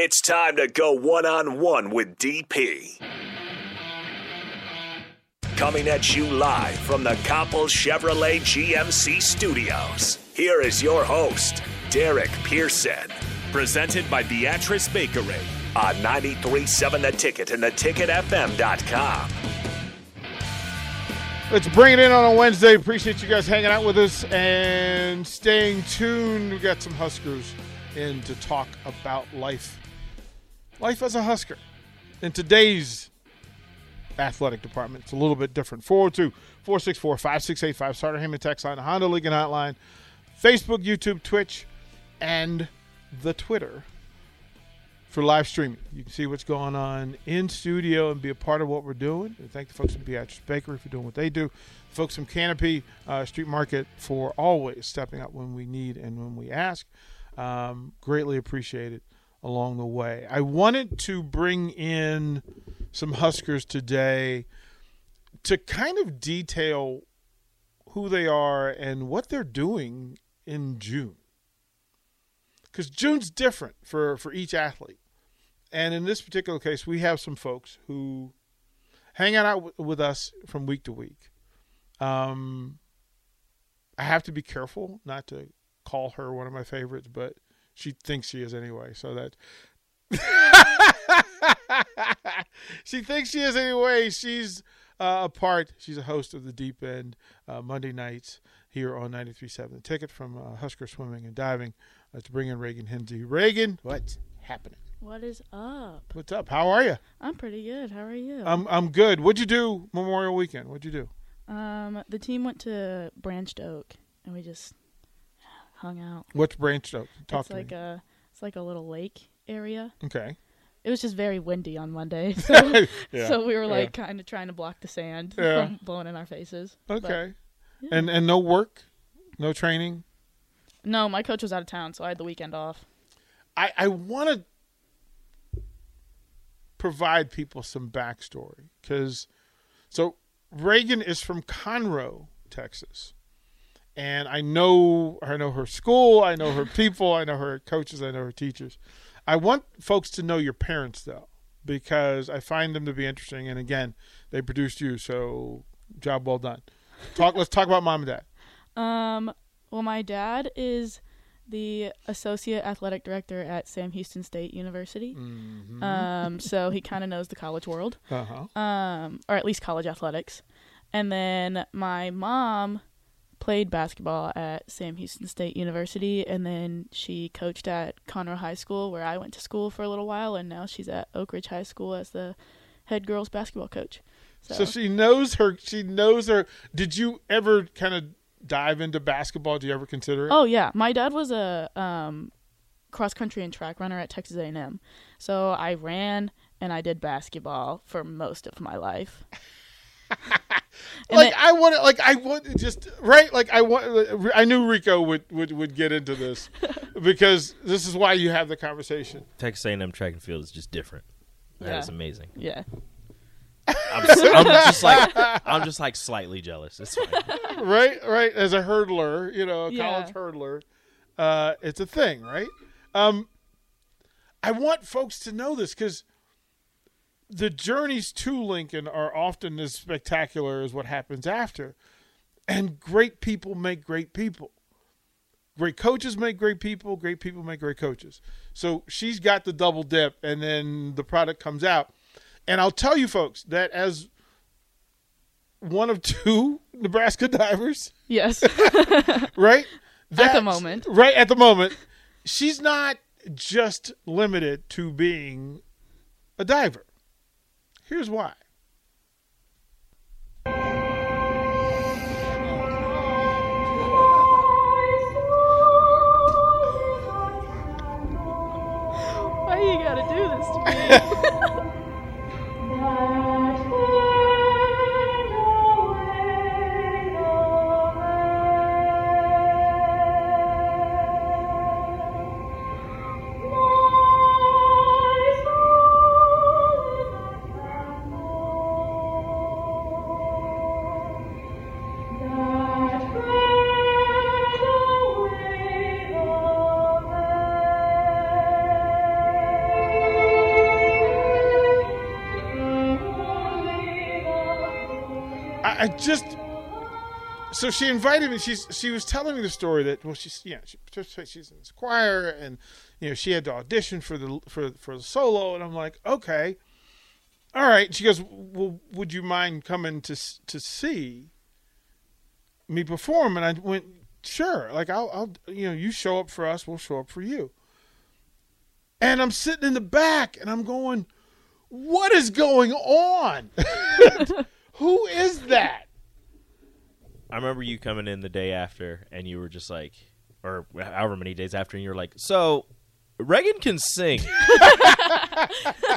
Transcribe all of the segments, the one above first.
It's time to go one on one with DP. Coming at you live from the Copple Chevrolet GMC studios. Here is your host, Derek Pearson. Presented by Beatrice Bakery on 93.7 The Ticket and theticketfm.com. Let's bring it in on a Wednesday. Appreciate you guys hanging out with us and staying tuned. We got some Huskers in to talk about life. Life as a Husker. In today's athletic department, it's a little bit different. 402 464 5685. Sartor Hamann text line, Honda Lincoln Hotline, Facebook, YouTube, Twitch, and the Twitter for live streaming. You can see what's going on in studio and be a part of what we're doing. And thank the folks from Beatrice Bakery for doing what they do. The folks from Canopy uh, Street Market for always stepping up when we need and when we ask. Um, greatly appreciated along the way. I wanted to bring in some Huskers today to kind of detail who they are and what they're doing in June. Because June's different for, for each athlete. And in this particular case, we have some folks who hang out with us from week to week. Um, I have to be careful not to call her one of my favorites, but she thinks she is anyway. So that she thinks she is anyway. She's uh, a part. She's a host of the Deep End uh, Monday nights here on 93.7. The ticket from uh, Husker Swimming and Diving. Let's bring in Reagan Hensley. Reagan, what's happening? What is up? What's up? How are you? I'm pretty good. How are you? I'm I'm good. What'd you do Memorial Weekend? What'd you do? um, the team went to Branched Oak, and we just hung out. What's Branch Oak? Talk it's to like me. a it's like a little lake area. okay. It was just very windy on Monday, so, Yeah, so we were yeah. like kind of trying to block the sand Yeah. from blowing in our faces. But, Okay. yeah. And and no work, no training. no, my coach was out of town, so I had the weekend off. I I want to provide people some backstory because so Reagan is from Conroe, Texas, and I know I know her school, I know her people, I know her coaches, I know her teachers. I want folks to know your parents though, because I find them to be interesting. And again, they produced you, so job well done. Talk. let's talk about mom and dad. Um, well, my dad is the associate athletic director at Sam Houston State University. Mm-hmm. Um, so he kind of knows the college world. Uh huh. um, or at least college athletics. And then my mom played basketball at Sam Houston State University, and then she coached at Conroe High School, where I went to school for a little while, and now she's at Oak Ridge High School as the head girls basketball coach. So, So she knows her. She knows her. Did you ever kind of dive into basketball? Do you ever consider it? oh yeah, my dad was a um, cross country and track runner at Texas A&M, so I ran and I did basketball for most of my life. And like then- I want to. Like I want just right. Like I want. I knew Rico would would would get into this because this is why you have the conversation. Texas A&M track and field is just different. That Yeah. is amazing. Yeah. I'm, s- I'm just like I'm just like slightly jealous. It's fine. right, right. As a hurdler, you know, a Yeah. college hurdler, uh, it's a thing, right? Um, I want folks to know this because the journeys to Lincoln are often as spectacular as what happens after, and great people make great people. Great coaches make great people. Great people make great coaches. So she's got the double dip, and then the product comes out. And I'll tell you, folks, that as one of two Nebraska divers, Yes. right? At the moment. Right at the moment. She's not just limited to being a diver. Here's why. Why you gotta do this to me. I, just so she invited me. She's she was telling me the story that well she's yeah she, she's in this choir and you know she had to audition for the for for the solo and I'm like okay, all right. She goes well would you mind coming to to see me perform and I went sure like I'll I'll you know you show up for us we'll show up for you. And I'm sitting in the back and I'm going, what is going on? Who is that? I remember you coming in the day after, and you were just like, or however many days after, and you were like, "So, Reagan can sing," and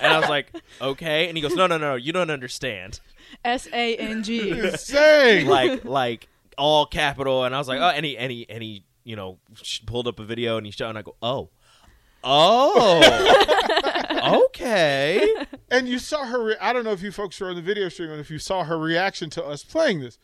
I was like, "Okay," and he goes, "No, no, no, you don't understand." S A N G. Saying Like, like all capital, and I was like, "Oh," and he, and he, and he, you know, pulled up a video, and he showed, and I go, "Oh, oh, okay." And you saw her. Re- I don't know if you folks were on the video stream and if you saw her reaction to us playing this.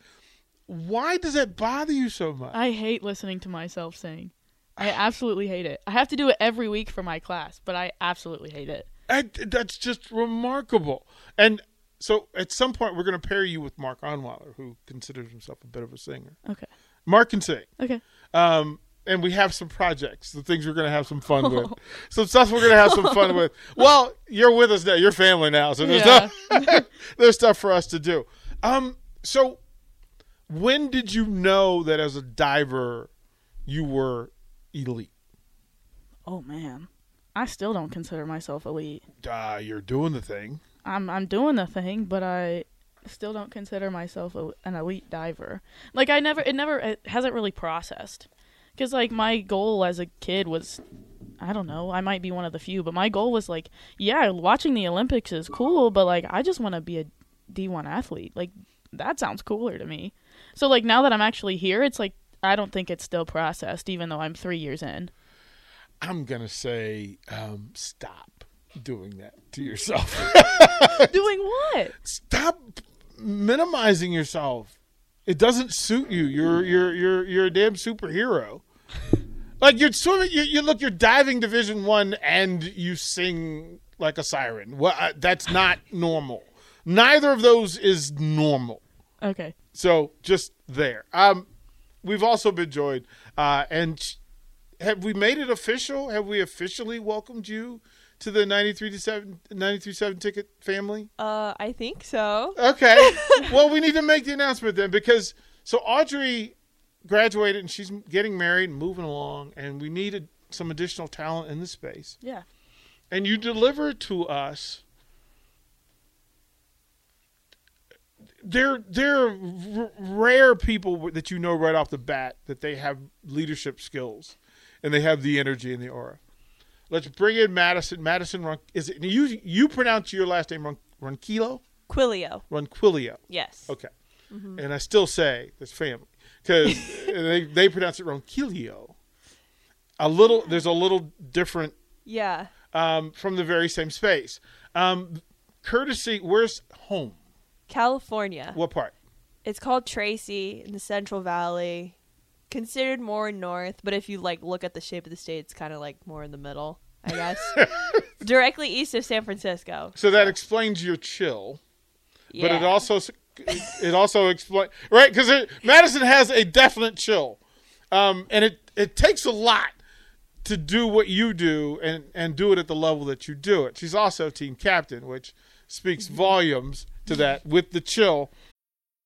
Why does that bother you so much? I hate listening to myself sing. I absolutely hate it. I have to do it every week for my class, but I absolutely hate it. I, that's just remarkable. And so at some point, we're going to pair you with Mark Onweiler, who considers himself a bit of a singer. Okay. Mark can sing. Okay. Um, and we have some projects, the things we're going to have some fun with, some stuff we're going to have some fun with. Well, you're with us now. You're family now, so there's Yeah. stuff, there's stuff for us to do. Um, so when did you know that as a diver you were elite? Oh man. I still don't consider myself elite. Uh, you're doing the thing. I'm I'm doing the thing, but I still don't consider myself a, an elite diver. Like I never it never it hasn't really processed. Cuz like my goal as a kid was I don't know, I might be one of the few, but my goal was like, yeah, watching the Olympics is cool, but like I just want to be a D1 athlete. Like that sounds cooler to me. So like now that I'm actually here, it's like I don't think it's still processed even though I'm 3 years in. I'm gonna say, um, stop doing that to yourself. Doing what? stop minimizing yourself. It doesn't suit you. You're you're you're you're a damn superhero. Like you're swimming, you, you look, you're diving Division One, and you sing like a siren. Well, uh, that's not normal. Neither of those is normal. Okay. So just there. Um, we've also been joined, uh, and have we made it official? Have we officially welcomed you to the 93 to 7 93 7 ticket family? Uh, I think so. Okay. well, we need to make the announcement then because so Audrey graduated and she's getting married and moving along, and we needed some additional talent in the space. Yeah. And you deliver to us. They're they're r- rare people that you know right off the bat that they have leadership skills, and they have the energy and the aura. Let's bring in Madesyn. Madesyn, Ron, is it you? You pronounce your last name Ron, Ronquillio? Quilio. Ronquillio. Yes. Okay. Mm-hmm. And I still say this family because they they pronounce it wrong. Kilio. A little there's a little different Yeah. um, from the very same space. Um, courtesy, where's home? California. What part? It's called Tracy in the Central Valley. Considered more north, but if you like look at the shape of the state, it's kind of like more in the middle, I guess. Directly east of San Francisco. So that explains your chill, Yeah. but it also it also explains right? Because Madesyn has a definite chill, um, and it it takes a lot to do what you do and and do it at the level that you do it. She's also team captain, which speaks volumes to that with the chill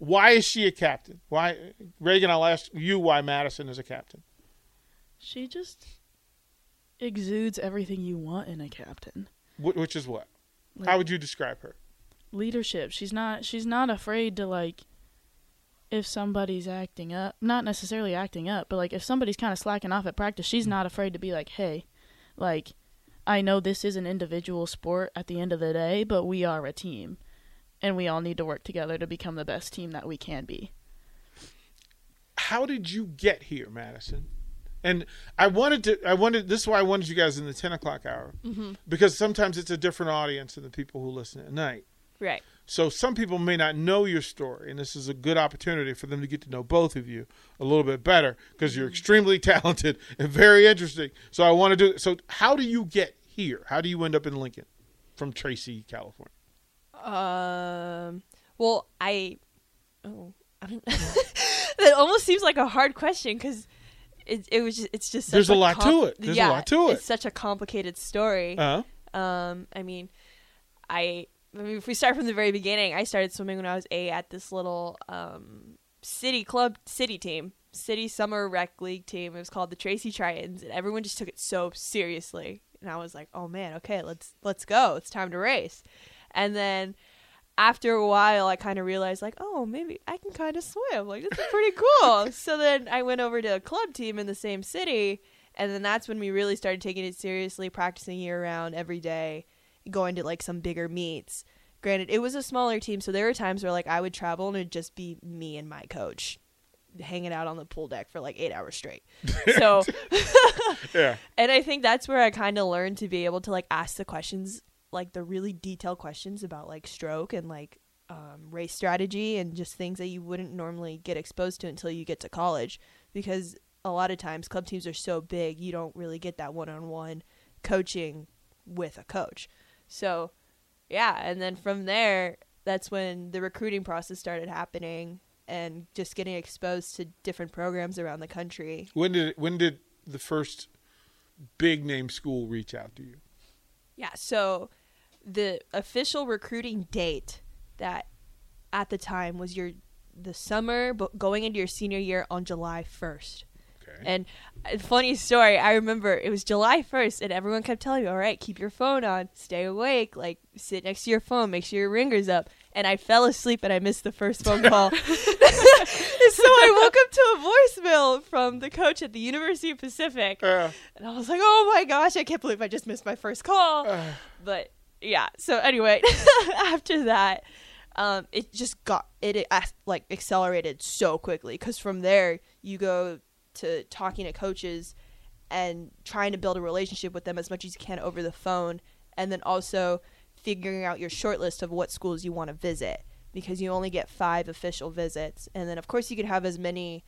Why is she a captain? Why, Reagan? I'll ask you why Madesyn is a captain. She just exudes everything you want in a captain. Wh- which is what? Like, How would you describe her? leadership. She's not she's not afraid to like if somebody's acting up, not necessarily acting up, but like if somebody's kind of slacking off at practice, she's not afraid to be like, "Hey, like I know this is an individual sport at the end of the day, but we are a team and we all need to work together to become the best team that we can be." How did you get here, Madesyn? And I wanted to. I wanted. This is why I wanted you guys in the ten o'clock hour mm-hmm. because sometimes it's a different audience than the people who listen at night. Right. So some people may not know your story, and this is a good opportunity for them to get to know both of you a little bit better because you're mm-hmm. extremely talented and very interesting. So I want to do. So how do you get here? How do you end up in Lincoln from Tracy, California? Um. Well, I. Oh, I don't. that almost seems like a hard question because it it was just it's just such There's a lot to it. There's a yeah, lot to it. It's such a complicated story. Uh, Um, I mean, I, I mean, if we start from the very beginning, I started swimming when I was eight at this little um, city club, city team, city summer rec league team. It was called the Tracy Tritons, and everyone just took it so seriously. And I was like, oh man, okay, let's let's go. It's time to race. And then after a while, I kind of realized like, oh, maybe I can kind of swim. Like this is pretty cool. so then I went over to a club team in the same city, and then that's when we really started taking it seriously, practicing year round every day, going to like some bigger meets. Granted, it was a smaller team, so there were times where like I would travel and it'd just be me and my coach hanging out on the pool deck for like eight hours straight. So yeah. and I think that's where I kind of learned to be able to like ask the questions, like the really detailed questions about like stroke and like um, race strategy and just things that you wouldn't normally get exposed to until you get to college. Because a lot of times club teams are so big, you don't really get that one on one coaching with a coach. So, yeah. And then from there, that's when the recruiting process started happening and just getting exposed to different programs around the country. When did when did the first big name school reach out to you? Yeah, so the official recruiting date that at the time was your the summer but going into your senior year on July 1st. Okay. And a funny story, I remember it was July 1st and everyone kept telling me, "All right, keep your phone on, stay awake, like sit next to your phone, make sure your ringer's up." And I fell asleep and I missed the first phone call. so I woke up to a voicemail from the coach at the University of Pacific. Uh, And I was like, oh my gosh, I can't believe I just missed my first call. but yeah, so anyway, after that, um, it just got, it, like accelerated so quickly because from there, you go to talking to coaches and trying to build a relationship with them as much as you can over the phone. And then also figuring out your short list of what schools you want to visit because you only get five official visits. And then, of course, you could have as many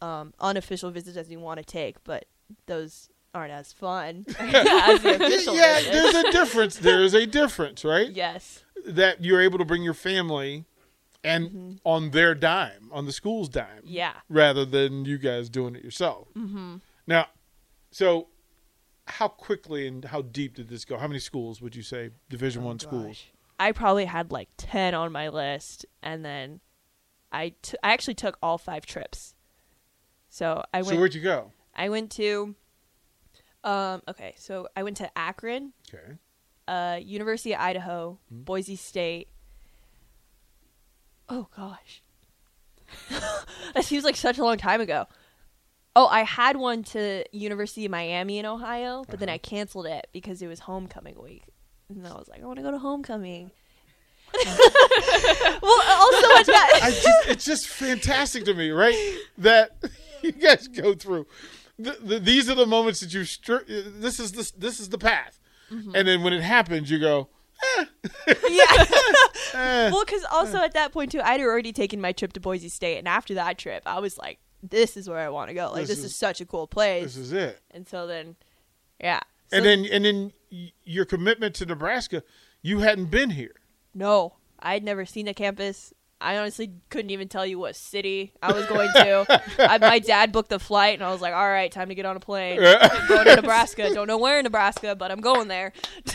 um, unofficial visits as you want to take, but those aren't as fun as the official yeah, there's a difference. There is a difference, right? Yes. That you're able to bring your family and Mm-hmm. on their dime, on the school's dime, Yeah. rather than you guys doing it yourself. Mm-hmm. Now, so how quickly and how deep did this go? How many schools would you say Division One schools? Oh, I probably had like 10 on my list and then I, t- I actually took all five trips. So I went. So where'd you go? I went to um okay, so I went to Akron, Okay. uh University of Idaho, Hmm. Boise State. Oh gosh. that seems like such a long time ago. Oh, I had one to University of Miami in Ohio, but then Uh-huh. I canceled it because it was homecoming week. And I was like, I want to go to homecoming. well, also went to that. I just, it's just fantastic to me, right? That you guys go through. The, the, these are the moments that you. Str- this is this this is the path, Mm-hmm. and then when it happens, you go, yeah. Eh. well, because also at that point too, I'd already taken my trip to Boise State, and after that trip, I was like, "This is where I want to go. Like, This this, is- is, such a cool place." This is it. and so then, yeah. So, And then and then your commitment to Nebraska, you hadn't been here. no, I'd never seen a campus. I honestly couldn't even tell you what city I was going to. I, my dad booked the flight, and I was like, "All right, time to get on a plane. I'm going to Nebraska. Don't know where in Nebraska, but I'm going there."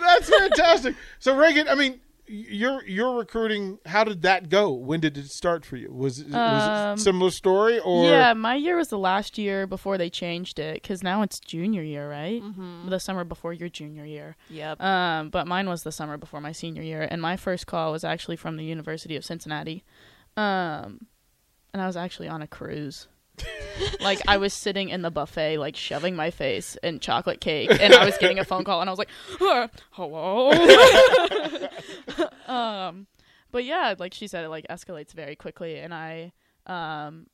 That's fantastic. so Reagan, I mean, your your recruiting, how did that go? When did it start for you? Was it, was Um, it similar story or yeah, my year was the last year before they changed it because now it's junior year, right? Mm-hmm. The summer before your junior year. Yep. Um, but mine was the summer before my senior year, and my first call was actually from the University of Cincinnati, um, and I was actually on a cruise. like I was sitting in the buffet, like shoving my face in chocolate cake, and I was getting a phone call, and I was like, "Uh, "Hello." um, but yeah, like she said, it like escalates very quickly, and I, um,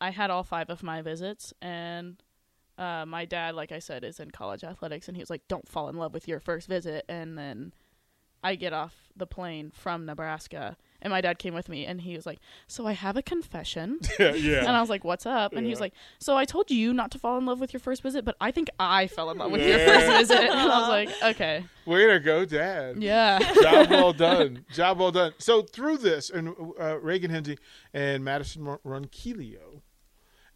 I had all five of my visits, and uh, my dad, like I said, is in college athletics, and he was like, "Don't fall in love with your first visit." And then I get off the plane from Nebraska, and my dad came with me, and he was like, "So I have a confession." yeah, And. I was like, "What's up?" And he was like, "So I told you not to fall in love with your first visit, but I think I fell in love with your first visit." And I was like, "Okay, Way to go, Dad. yeah." Job well done. Job well done. So through this, and uh, Reagan Hinze and Madesyn Ron- Ronquillio,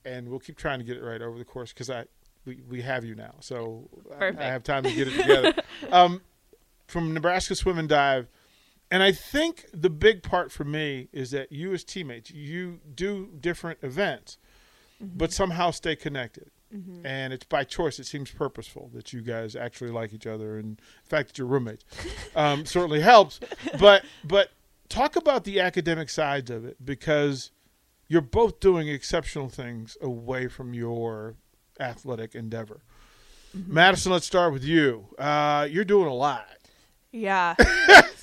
and we'll keep trying to get it right over the course because I we, we have you now, so I- I have time to get it together. um, from Nebraska Swim and Dive, and I think the big part for me is that you as teammates, you do different events, but somehow stay connected. And it's by choice. It seems purposeful that you guys actually like each other, and the fact that you're roommates um, certainly helps. But but talk about the academic sides of it because you're both doing exceptional things away from your athletic endeavor. Madesyn, let's start with you. Uh, you're doing a lot. Yeah.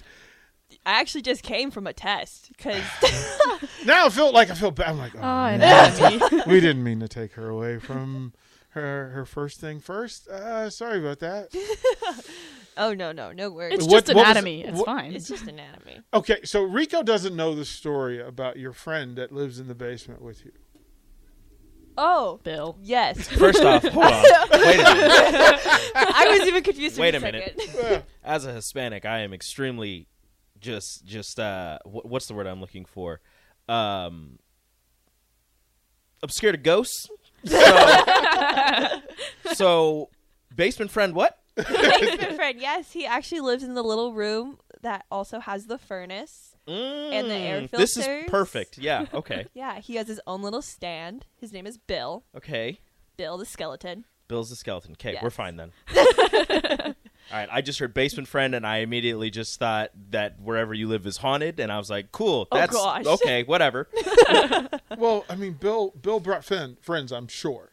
I actually just came from a test because Now I feel like I feel bad. I'm like, oh, Oh, man. anatomy. we didn't mean to take her away from her her first thing first. Uh, sorry about that. oh no no no worries. It's What- just what was- anatomy. it's what- fine. It's just anatomy. Okay, so Rico doesn't know the story about your friend that lives in the basement with you. Oh Bill. yes. First off, hold on. Wait a minute. I was even confused. Wait a a minute. As a Hispanic, I am extremely just just uh wh- what's the word I'm looking for? Um I'm scared of ghosts. So, so basement friend what? Basement friend. Yes, he actually lives in the little room that also has the furnace. And the air Mm, This is perfect. Yeah, okay. Yeah, he has his own little stand. His name is Bill. Okay. Bill the skeleton. Bill's the skeleton. Okay, we're fine then. All right, I just heard basement friend, and I immediately just thought that wherever you live is haunted, and I was like, cool. Oh, That's gosh. okay. Whatever. Well, I mean, Bill Bill brought fin- friends, I'm sure.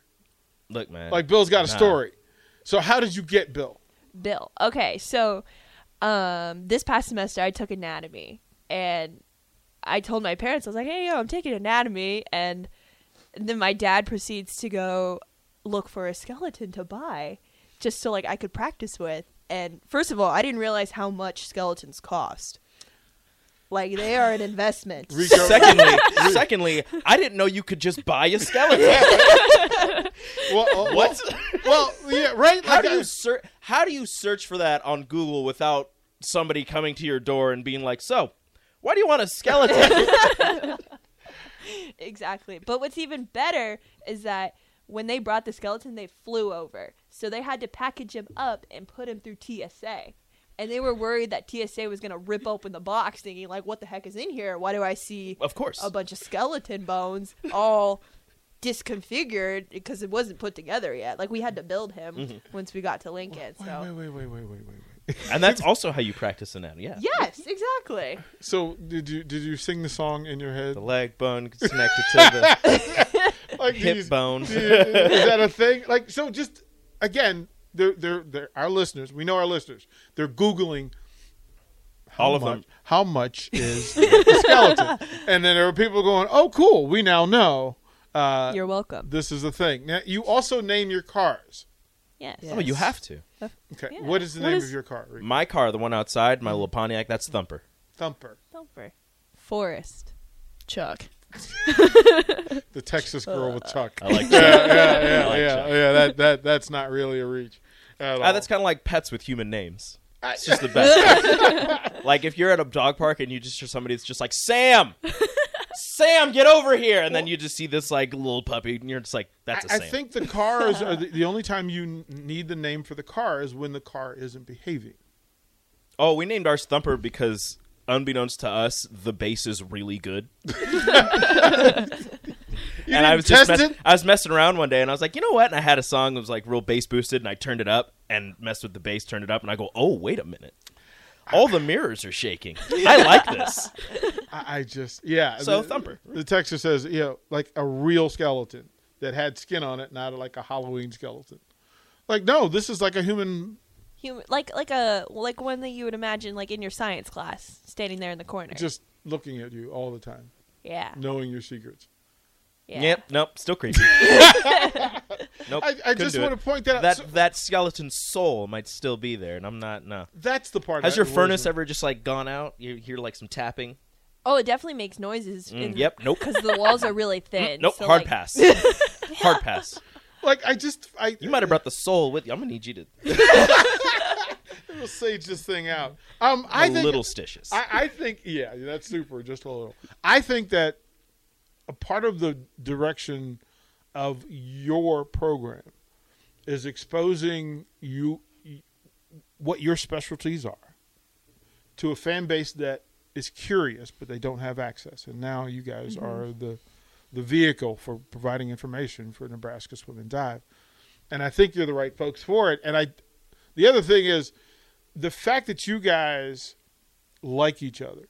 Look, man. Like Bill's got a Nah. story. So how did you get Bill? Bill. Okay, so um, this past semester I took anatomy, and I told my parents I was like, "Hey, yo, I'm taking anatomy," and then my dad proceeds to go look for a skeleton to buy, just so like I could practice with. And first of all, I didn't realize how much skeletons cost. Like they are an investment. Rico, secondly, secondly, I didn't know you could just buy a skeleton. well, uh, What? Well, yeah, right. How Like do you ser- How do you search for that on Google without somebody coming to your door and being like, "So, why do you want a skeleton?" exactly. But what's even better is that when they brought the skeleton, they flew over. So they had to package him up and put him through TSA. And they were worried that TSA was going to rip open the box, thinking, like, what the heck is in here? Why do I see of course. a bunch of skeleton bones all disconfigured because it wasn't put together yet? Like, we had to build him mm-hmm. once we got to Lincoln. Wait, So, wait, wait, wait, wait, wait, wait, wait. and that's also how you practice anatomy. Yeah. yes, exactly. So did you did you sing the song in your head? The leg bone connected to the Like hip these- bone. is that a thing? Like so, just again, they're they're they're our listeners. We know our listeners. They're googling. how All of much- them. How much is the skeleton? And then there are people going, "Oh, cool. We now know." Uh, You're welcome. this is the thing. Now, you also name your cars. Yes. Oh, you have to. Okay. Yeah. What is the What name is- of your car? Reagan? My car, the one outside, my little Pontiac, that's Thumper. Thumper. Thumper. Forest. Chuck. The Texas girl with Chuck. I like yeah, that. yeah, I yeah, like yeah, Chuck. yeah. That that that's not really a reach. At ah, all. that's kind of like pets with human names. It's just the best. like if you're at a dog park and you just hear somebody that's just like Sam, Sam, get over here, and then you just see this like little puppy, and you're just like, that's a I, I Sam. I think the cars are the, the only time you need the name for the car is when the car isn't behaving. oh, we named ours Thumper because, unbeknownst to us, the bass is really good. And I was just mess- I was messing around one day, and I was like, you know what? And I had a song that was like real bass boosted, and I turned it up and messed with the bass, turned it up, and I go, oh, wait a minute. All the mirrors are shaking. I like this. I, I just yeah. So, the, Thumper. The Texas says you know like a real skeleton that had skin on it, not like a Halloween skeleton. Like no, this is like a human. Human, like like a like one that you would imagine like in your science class, standing there in the corner. Just looking at you all the time, yeah. knowing your secrets. Yeah. Yep. Nope. Still creepy. nope. I, I just want it. to point that out. that So- that skeleton's soul might still be there, and I'm not. No. that's the part. Has that your furnace me. ever just like gone out? You hear like some tapping? Oh, it definitely makes noises. Mm, yep. Nope. Because the walls are really thin. Nope. so, hard like- pass. hard pass. Like I just I You might have brought the soul with you. I'm gonna need you to. We'll sage this thing out. Um, I a think little stitches. I, I think yeah, that's super. Just a little. I think that a part of the direction of your program is exposing you what your specialties are to a fan base that is curious but they don't have access. And now you guys are the the vehicle for providing information for Nebraska Swim and Dive. And I think you're the right folks for it. And I the other thing is the fact that you guys like each other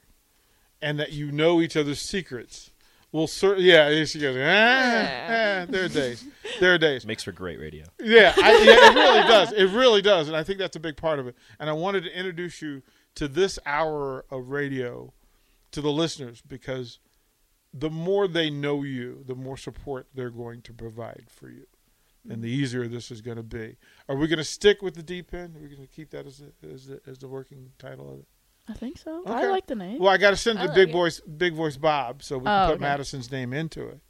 and that you know each other's secrets will certainly yeah she goes ah, ah, there are days there are days. Makes for great radio. yeah, I, yeah it really does it really does and i think that's a big part of it and i wanted to introduce you to this hour of radio to the listeners because the more they know you the more support they're going to provide for you and the easier this is going to be are we going to stick with the deep end are we going to keep that as, the as, the, as the working title of it I think so. Okay. I like the name. well, I got to send the like Big it. Voice, Big Voice Bob, so we can Oh, put okay. Madesyn's name into it,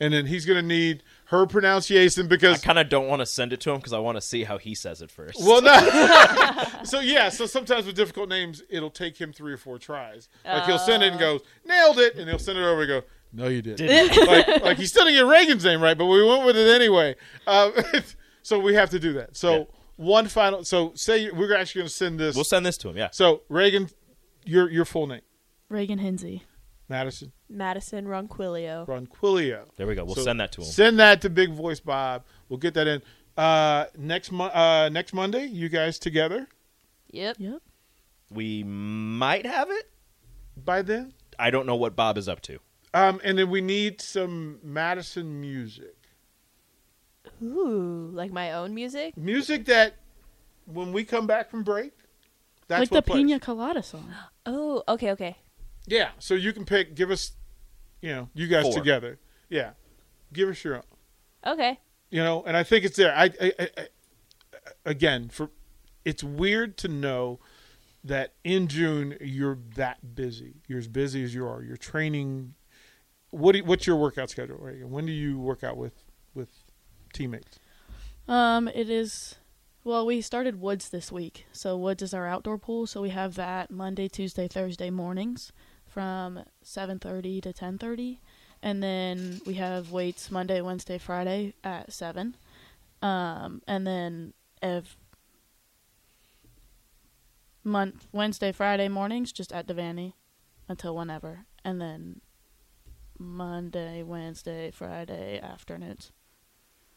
and then he's going to need her pronunciation because I kind of don't want to send it to him because I want to see how he says it first. well, no. so yeah, so sometimes with difficult names, it'll take him three or four tries. Like he'll send it and oh. goes, nailed it, and he'll send it over and go, no, you didn't. like, like he still didn't get Reagan's name right, but we went with it anyway. Um, so we have to do that. So Yeah. one final. So say we're actually going to send this. we'll send this to him. Yeah. so Reagan, your your full name, Reagan Hinze. Madesyn Madesyn Ronquillio. Ronquillio. There we go. We'll So send that to him. Send that to Big Voice Bob. We'll get that in uh, next mo- uh, next Monday. You guys together Yep. Yep. we might have it. by then, I don't know what Bob is up to. Um, and then we need some Madesyn music, Ooh, like my own music. music that when we come back from break, that's like what the plays. Pina Colada song. Oh, okay, okay. Yeah, so you can pick. Give us, you know, you guys Four. together. Yeah, give us your own. Okay. you know and i think it's there I, I, I, I again for it's weird to know that in june you're that busy you're as busy as you are you're training what what's your workout schedule Reagan? when do you work out with with teammates Um, it is. Well, we started Woods this week, so Woods is our outdoor pool. So we have that Monday, Tuesday, Thursday mornings from seven thirty to ten thirty, and then we have weights Monday, Wednesday, Friday at seven, um, and then if month Wednesday, Friday mornings just at Devaney until whenever, and then Monday, Wednesday, Friday afternoons.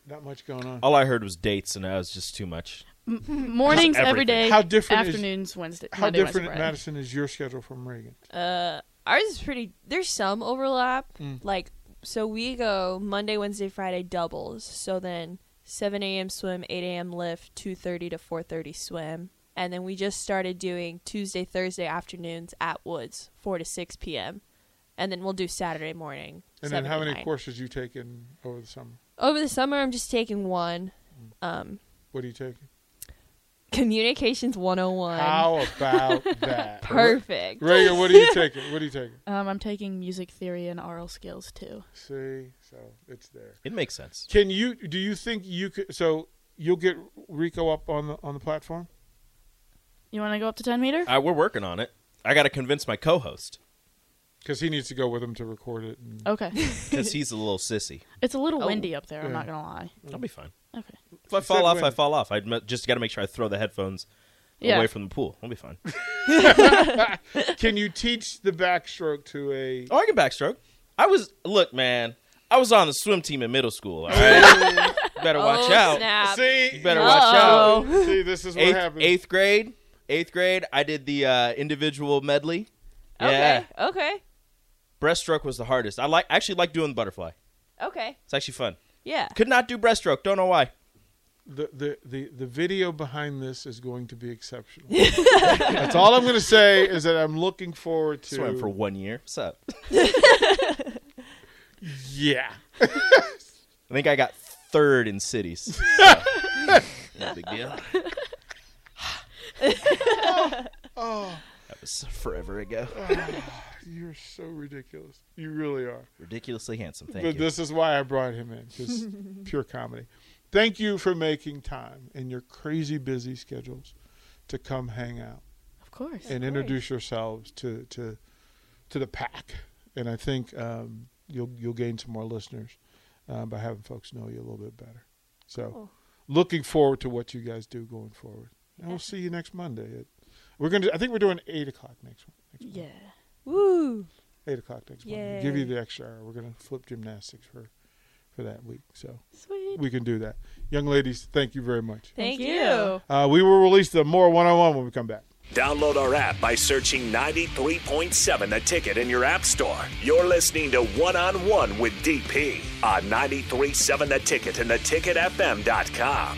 not much going on All I heard was dates, and that was just too much. Mornings every day. How different is- afternoons Wednesday. how Monday, different Wednesday, madesyn is your schedule from reagan Uh, ours is pretty. There's some overlap. Mm. Like, so we go Monday, Wednesday, Friday doubles. So then 7 a.m. swim, 8 a.m. lift, 2:30 to 4:30 swim, and then we just started doing Tuesday, Thursday afternoons at Woods, 4 to 6 p.m. And then we'll do Saturday morning. and then how many 9. courses you taking over the summer Over the summer, I'm just taking one. Um, what are you taking Communications 101. How about that? Perfect. Reagan, what are you taking? What are you taking? Um, I'm taking music theory and aural skills too. See, so it's there. It makes sense. Can you? Do you think you could? So you'll get Rico up on the on the platform. You want to go up to 10 meter? Uh, we're working on it. I got to convince my co-host Because he needs to go with him to record it. And Okay. because he's a little sissy. it's a little Oh, windy up there. I'm not gonna lie. I'll be fine. Okay. If I fall off, when. I fall off. I just got to make sure I throw the headphones Yeah. away from the pool. I'll be fine. Can you teach the backstroke to a? Oh, I can backstroke. I was look, man. I was on the swim team in middle school. All right, better watch oh, out. Snap. See, You better you- watch out. See, this is what Eighth, happens. eighth grade, eighth grade. I did the uh, individual medley. Yeah, Okay. Okay. breaststroke was the hardest. I like actually like doing the butterfly. Okay. It's actually fun. Yeah. Could not do breaststroke. Don't know why. The, the the the video behind this is going to be exceptional. That's all I'm going to say is that I'm looking forward to. Swam for one year. What's up? yeah. I think I got third in cities. So, no big deal. Oh, oh, That was forever ago. Oh. You're so ridiculous. You really are. Ridiculously handsome. Thank but you. this is why I brought him in because pure comedy. Thank you for making time in your crazy busy schedules to come hang out Of course. and introduce yourselves to to to the pack. And I think um, you'll you'll gain some more listeners uh, by having folks know you a little bit better. So, Cool. looking forward to what you guys do going forward. And we'll see you next Monday. At, we're gonna. I think we're doing eight o'clock next one. Next Yeah. Woo. Eight o'clock next Monday. Yay. Give you the extra hour. We're gonna flip gymnastics for for that week. So Sweet. we can do that. Young ladies, thank you very much. Thank, Thank you. you. Uh, we will release the more one on one when we come back. Download our app by searching 93.7 The Ticket in your app store. You're listening to One on One with DP on 93.7 The Ticket and theticketfm.com.